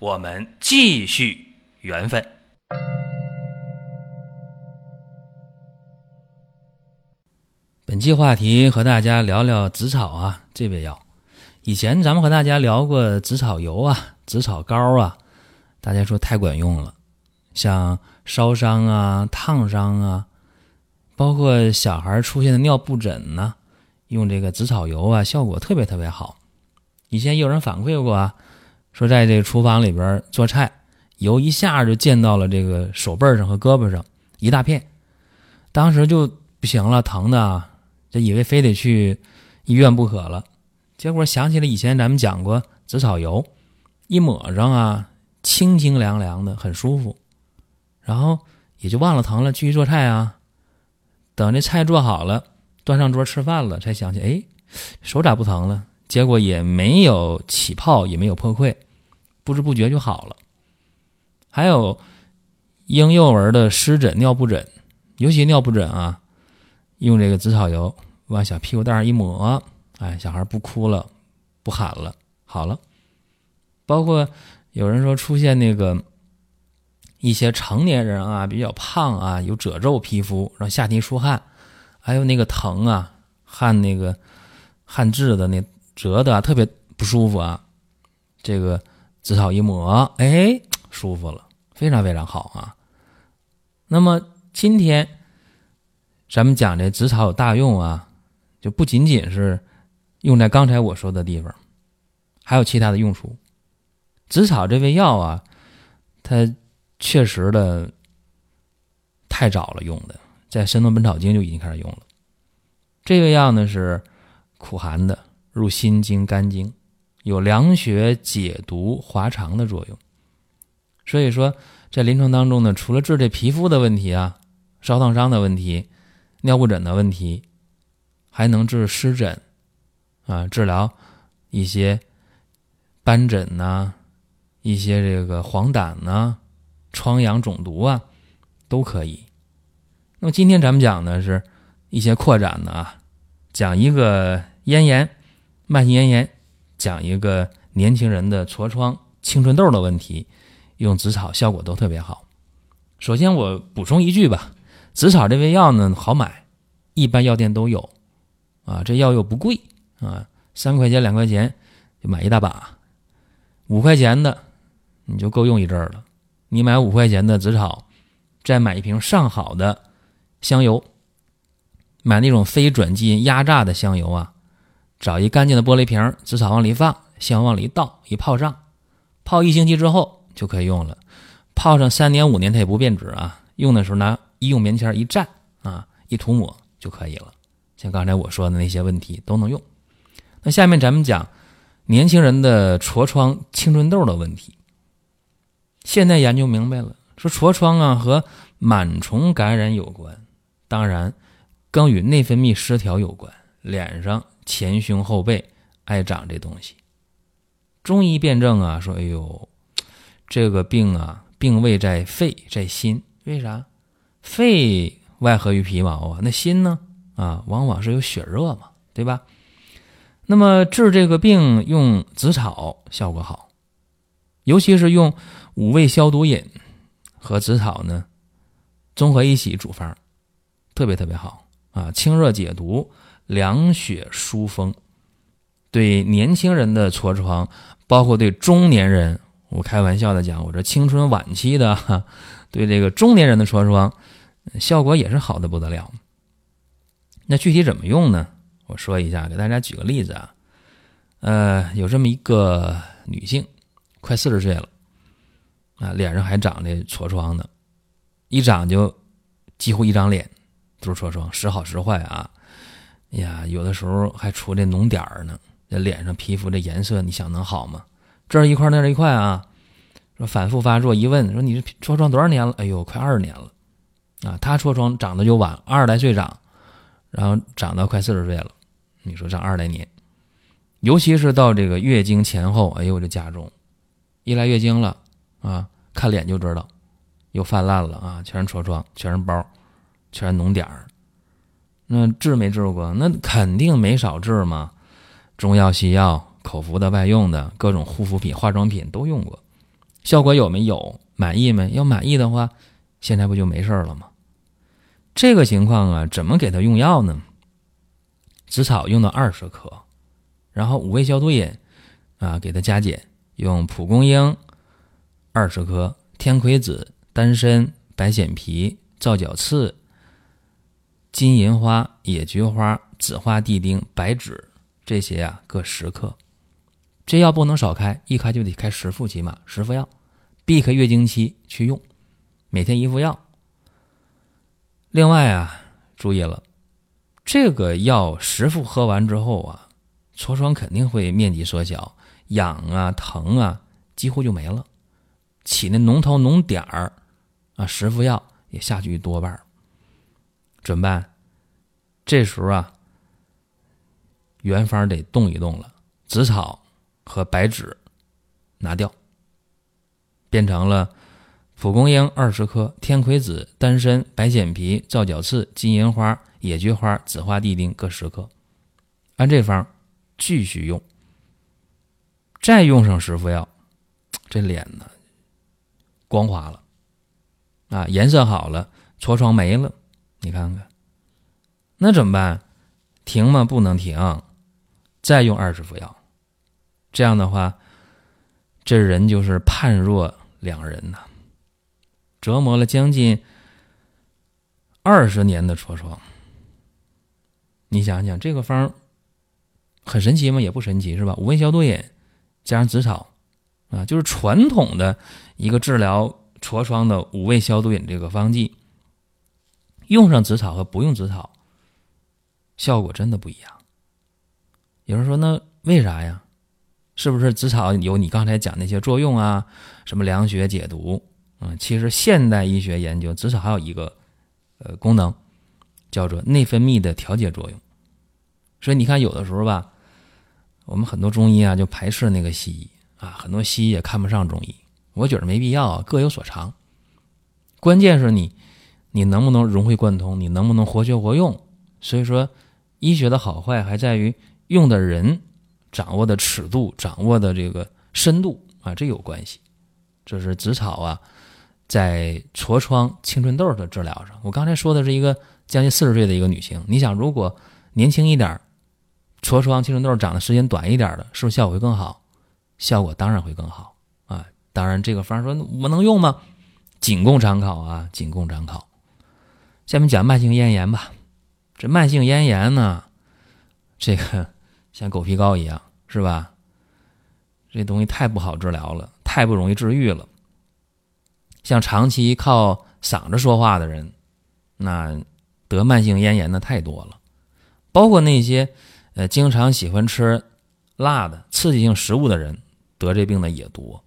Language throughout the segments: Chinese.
我们继续缘分。本期话题和大家聊聊紫草啊，这味药。以前咱们和大家聊过紫草油啊、紫草膏啊，大家说太管用了，像烧伤啊、烫伤啊，包括小孩出现的尿布疹呢，用这个紫草油啊，效果特别特别好。以前有人反馈过啊。说在这个厨房里边做菜，油一下就溅到了这个手背上和胳膊上一大片，当时就不行了，疼的，就以为非得去医院不可了。结果想起了以前咱们讲过紫草油，一抹上啊，清清凉凉的，很舒服。然后也就忘了疼了，继续做菜啊。等这菜做好了，端上桌吃饭了，才想起，哎，手咋不疼了？结果也没有起泡，也没有破溃。不知不觉就好了。还有婴幼儿的湿疹、尿布疹，尤其尿布疹啊，用这个紫草油往小屁股蛋上一抹，哎，小孩不哭了，不喊了，好了。包括有人说出现那个一些成年人啊，比较胖啊，有褶皱皮肤，让夏天出汗，还有那个疼啊，汗那个汗渍的那折的特别不舒服啊，这个。紫草一抹，哎，舒服了，非常非常好啊。那么今天咱们讲这紫草有大用啊，就不仅仅是用在刚才我说的地方，还有其他的用处。紫草这味药啊，它确实的太早了，用的在《神农本草经》就已经开始用了。这味药呢是苦寒的，入心经、肝经。有凉血解毒滑肠的作用，所以说在临床当中呢，除了治这皮肤的问题啊、烧烫伤的问题、尿布疹的问题，还能治湿疹啊，治疗一些斑疹呐、一些这个黄疸呐、疮疡肿毒啊，都可以。那么今天咱们讲的是一些扩展的啊，讲一个咽炎、慢性咽炎。讲一个年轻人的痤疮、青春痘的问题，用紫草效果都特别好。首先我补充一句吧，紫草这味药呢好买，一般药店都有，啊，这药又不贵啊，三块钱、两块钱就买一大把，五块钱的你就够用一阵儿了。你买五块钱的紫草，再买一瓶上好的香油，买那种非转基因压榨的香油啊。找一干净的玻璃瓶，紫草往里放，香往里倒，一泡上，泡一星期之后就可以用了。泡上三年五年它也不变质啊。用的时候拿医用棉签一蘸啊，一涂抹就可以了。像刚才我说的那些问题都能用。那下面咱们讲年轻人的痤疮、青春痘的问题。现在研究明白了，说痤疮啊和螨虫感染有关，当然更与内分泌失调有关，脸上。前胸后背爱长这东西，中医辨证啊，说哎呦，这个病啊，病位在肺在心，为啥？肺外合于皮毛啊，那心呢？啊，往往是有血热嘛，对吧？那么治这个病用紫草效果好，尤其是用五味消毒饮和紫草呢综合一起煮方，特别特别好啊，清热解毒。凉血疏风，对年轻人的痤疮，包括对中年人，我开玩笑的讲，我这青春晚期的哈，对这个中年人的痤疮，效果也是好的不得了。那具体怎么用呢？我说一下，给大家举个例子啊，呃，有这么一个女性，快四十岁了，啊，脸上还长着痤疮呢，一长就几乎一张脸都是痤疮，时好时坏啊。哎呀，有的时候还出这脓点儿呢，这脸上皮肤这颜色，你想能好吗？这儿一块那儿一块啊，说反复发作，一问说你这痤疮多少年了？哎呦，快二十年了啊！他痤疮长得就晚，二十来岁长，然后长到快四十岁了。你说长二十来年，尤其是到这个月经前后，哎呦，这加重，一来月经了啊，看脸就知道又泛滥了啊，全是痤疮，全是包，全是脓点儿。那治没治过？那肯定没少治嘛，中药、西药、口服的、外用的各种护肤品、化妆品都用过。效果有没有？满意没？要满意的话，现在不就没事了吗？这个情况啊，怎么给他用药呢？紫草用到二十克，然后五味消毒饮啊，给他加减，用蒲公英二十克、天葵子、丹参、白藓皮、皂角刺、金银花、野菊花、紫花地丁、白芷这些啊，各十克。这药不能少开，一开就得开十副，起码十副药。避开月经期去用，每天一副药。另外啊，注意了，这个药十副喝完之后啊，痤疮肯定会面积缩小，痒啊、疼啊几乎就没了，起那脓头、脓点儿啊，十副药也下去一多半儿怎么办？这时候啊，原方得动一动了，紫草和白芷拿掉。变成了蒲公英二十克、天葵子、丹参、白藓皮、皂角刺、金银花、野菊花、紫花地丁各十克，按这方继续用，再用上十副药，这脸呢光滑了啊，颜色好了，痤疮没了，你看看，那怎么办？停吗？不能停，再用二十副药，这样的话。这人就是判若两人呐，折磨了将近二十年的痤疮。你想想，这个方很神奇吗？也不神奇，是吧？五味消毒饮加上紫草啊，就是传统的一个治疗痤疮的五味消毒饮这个方剂。用上紫草和不用紫草，效果真的不一样。有人说，那为啥呀？是不是紫草有你刚才讲那些作用啊？什么凉血解毒？嗯，其实现代医学研究紫草还有一个呃功能，叫做内分泌的调节作用。所以你看，有的时候吧，我们很多中医啊就排斥那个西医啊，很多西医也看不上中医。我觉得没必要，各有所长。关键是你你能不能融会贯通，你能不能活学活用？所以说，医学的好坏还在于用的人。掌握的尺度，掌握的这个深度啊，这有关系。这是紫草啊，在痤疮、青春痘的治疗上。我刚才说的是一个将近四十岁的一个女性，你想，如果年轻一点，痤疮、青春痘长的时间短一点的，是不是效果会更好？效果当然会更好啊！当然，这个方说我能用吗？仅供参考啊，仅供参考。下面讲慢性咽炎吧。这慢性咽炎呢，这个。像狗皮膏一样，是吧？这东西太不好治疗了，太不容易治愈了。像长期靠嗓子说话的人，那得慢性咽炎的太多了。包括那些呃经常喜欢吃辣的、刺激性食物的人，得这病的也多。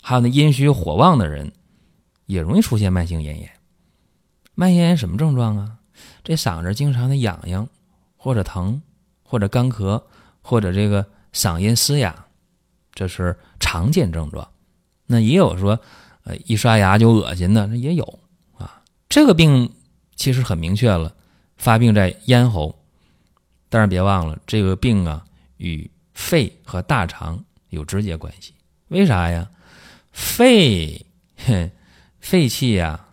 还有那阴虚火旺的人，也容易出现慢性咽炎。慢咽炎什么症状啊？这嗓子经常的痒痒或者疼。或者干咳，或者这个嗓音嘶哑，这是常见症状。那也有说，呃，一刷牙就恶心的，那也有啊。这个病其实很明确了，发病在咽喉。但是别忘了，这个病啊与肺和大肠有直接关系。为啥呀？肺，肺气呀，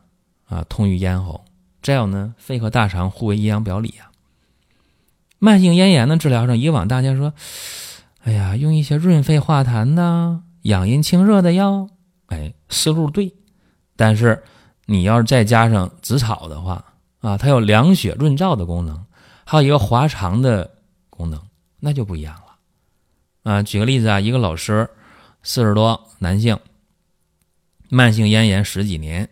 啊通于咽喉。再有呢，肺和大肠互为阴阳表里啊。慢性咽炎的治疗上，以往大家说，哎呀，用一些润肺化痰的、养阴清热的药，哎，思路对。但是你要是再加上紫草的话，啊，它有凉血润燥的功能，还有一个滑肠的功能，那就不一样了。啊，举个例子啊，一个老师，四十多，男性，慢性咽炎十几年，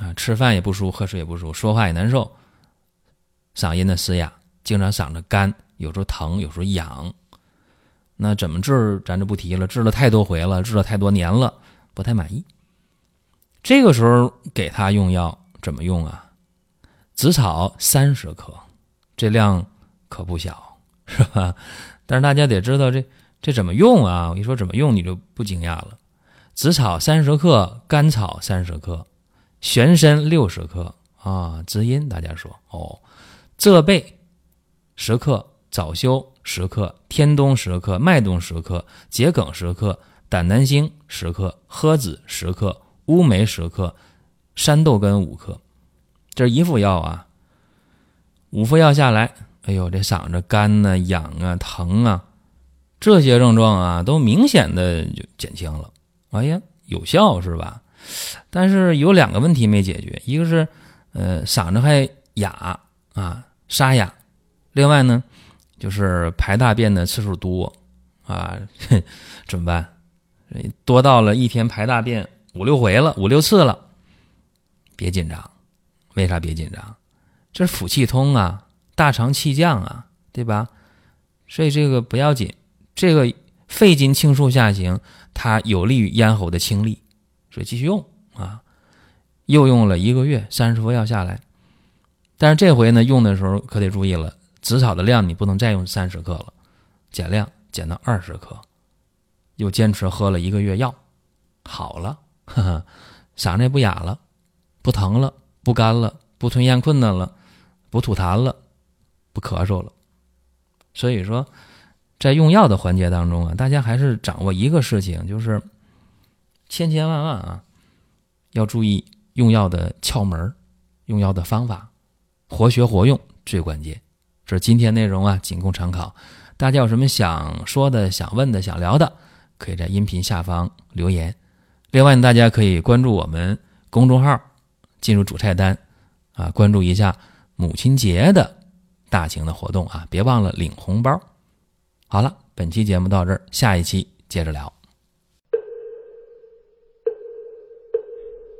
啊，吃饭也不舒，喝水也不舒，说话也难受，嗓音的嘶哑。经常嗓子干，有时候疼，有时候痒，那怎么治？咱就不提了。治了太多回了，治了太多年了，不太满意。这个时候给他用药怎么用啊？紫草三十克，这量可不小，是吧？但是大家得知道这这怎么用啊？我一说怎么用，你就不惊讶了。紫草三十克，甘草三十克，玄参六十克啊。滋阴，大家说哦。浙贝十克，早休十克，天冬十克，麦冬十克，桔梗十克，胆南星十克，诃子十克，乌梅十克，山豆根五克。这一副药啊，五副药下来，哎呦，这嗓子干呐、痒啊、疼啊，这些症状啊，都明显的就减轻了。哎呀，有效是吧？但是有两个问题没解决，一个是呃嗓子还哑啊。沙哑，另外呢，就是排大便的次数多啊，怎么办？多到了一天排大便五六回了，五六次了，别紧张。为啥别紧张？这是腑气通啊，大肠气降啊，对吧？所以这个不要紧。这个肺经清肃下行，它有利于咽喉的清利，所以继续用啊。又用了一个月，三十副药下来。但是这回呢，用的时候可得注意了，紫草的量你不能再用三十克了，减量减到二十克。又坚持喝了一个月药，好了，呵呵，嗓子也不哑了，不疼了，不干了，不吞咽困难了，不吐痰了，不咳嗽了。所以说，在用药的环节当中啊，大家还是掌握一个事情，就是千千万万啊，要注意用药的窍门用药的方法。活学活用最关键，这是今天内容啊，仅供参考。大家有什么想说的、想问的、想聊的，可以在音频下方留言。另外，大家可以关注我们公众号，进入主菜单啊，关注一下母亲节的大型的活动啊，别忘了领红包。好了，本期节目到这儿，下一期接着聊。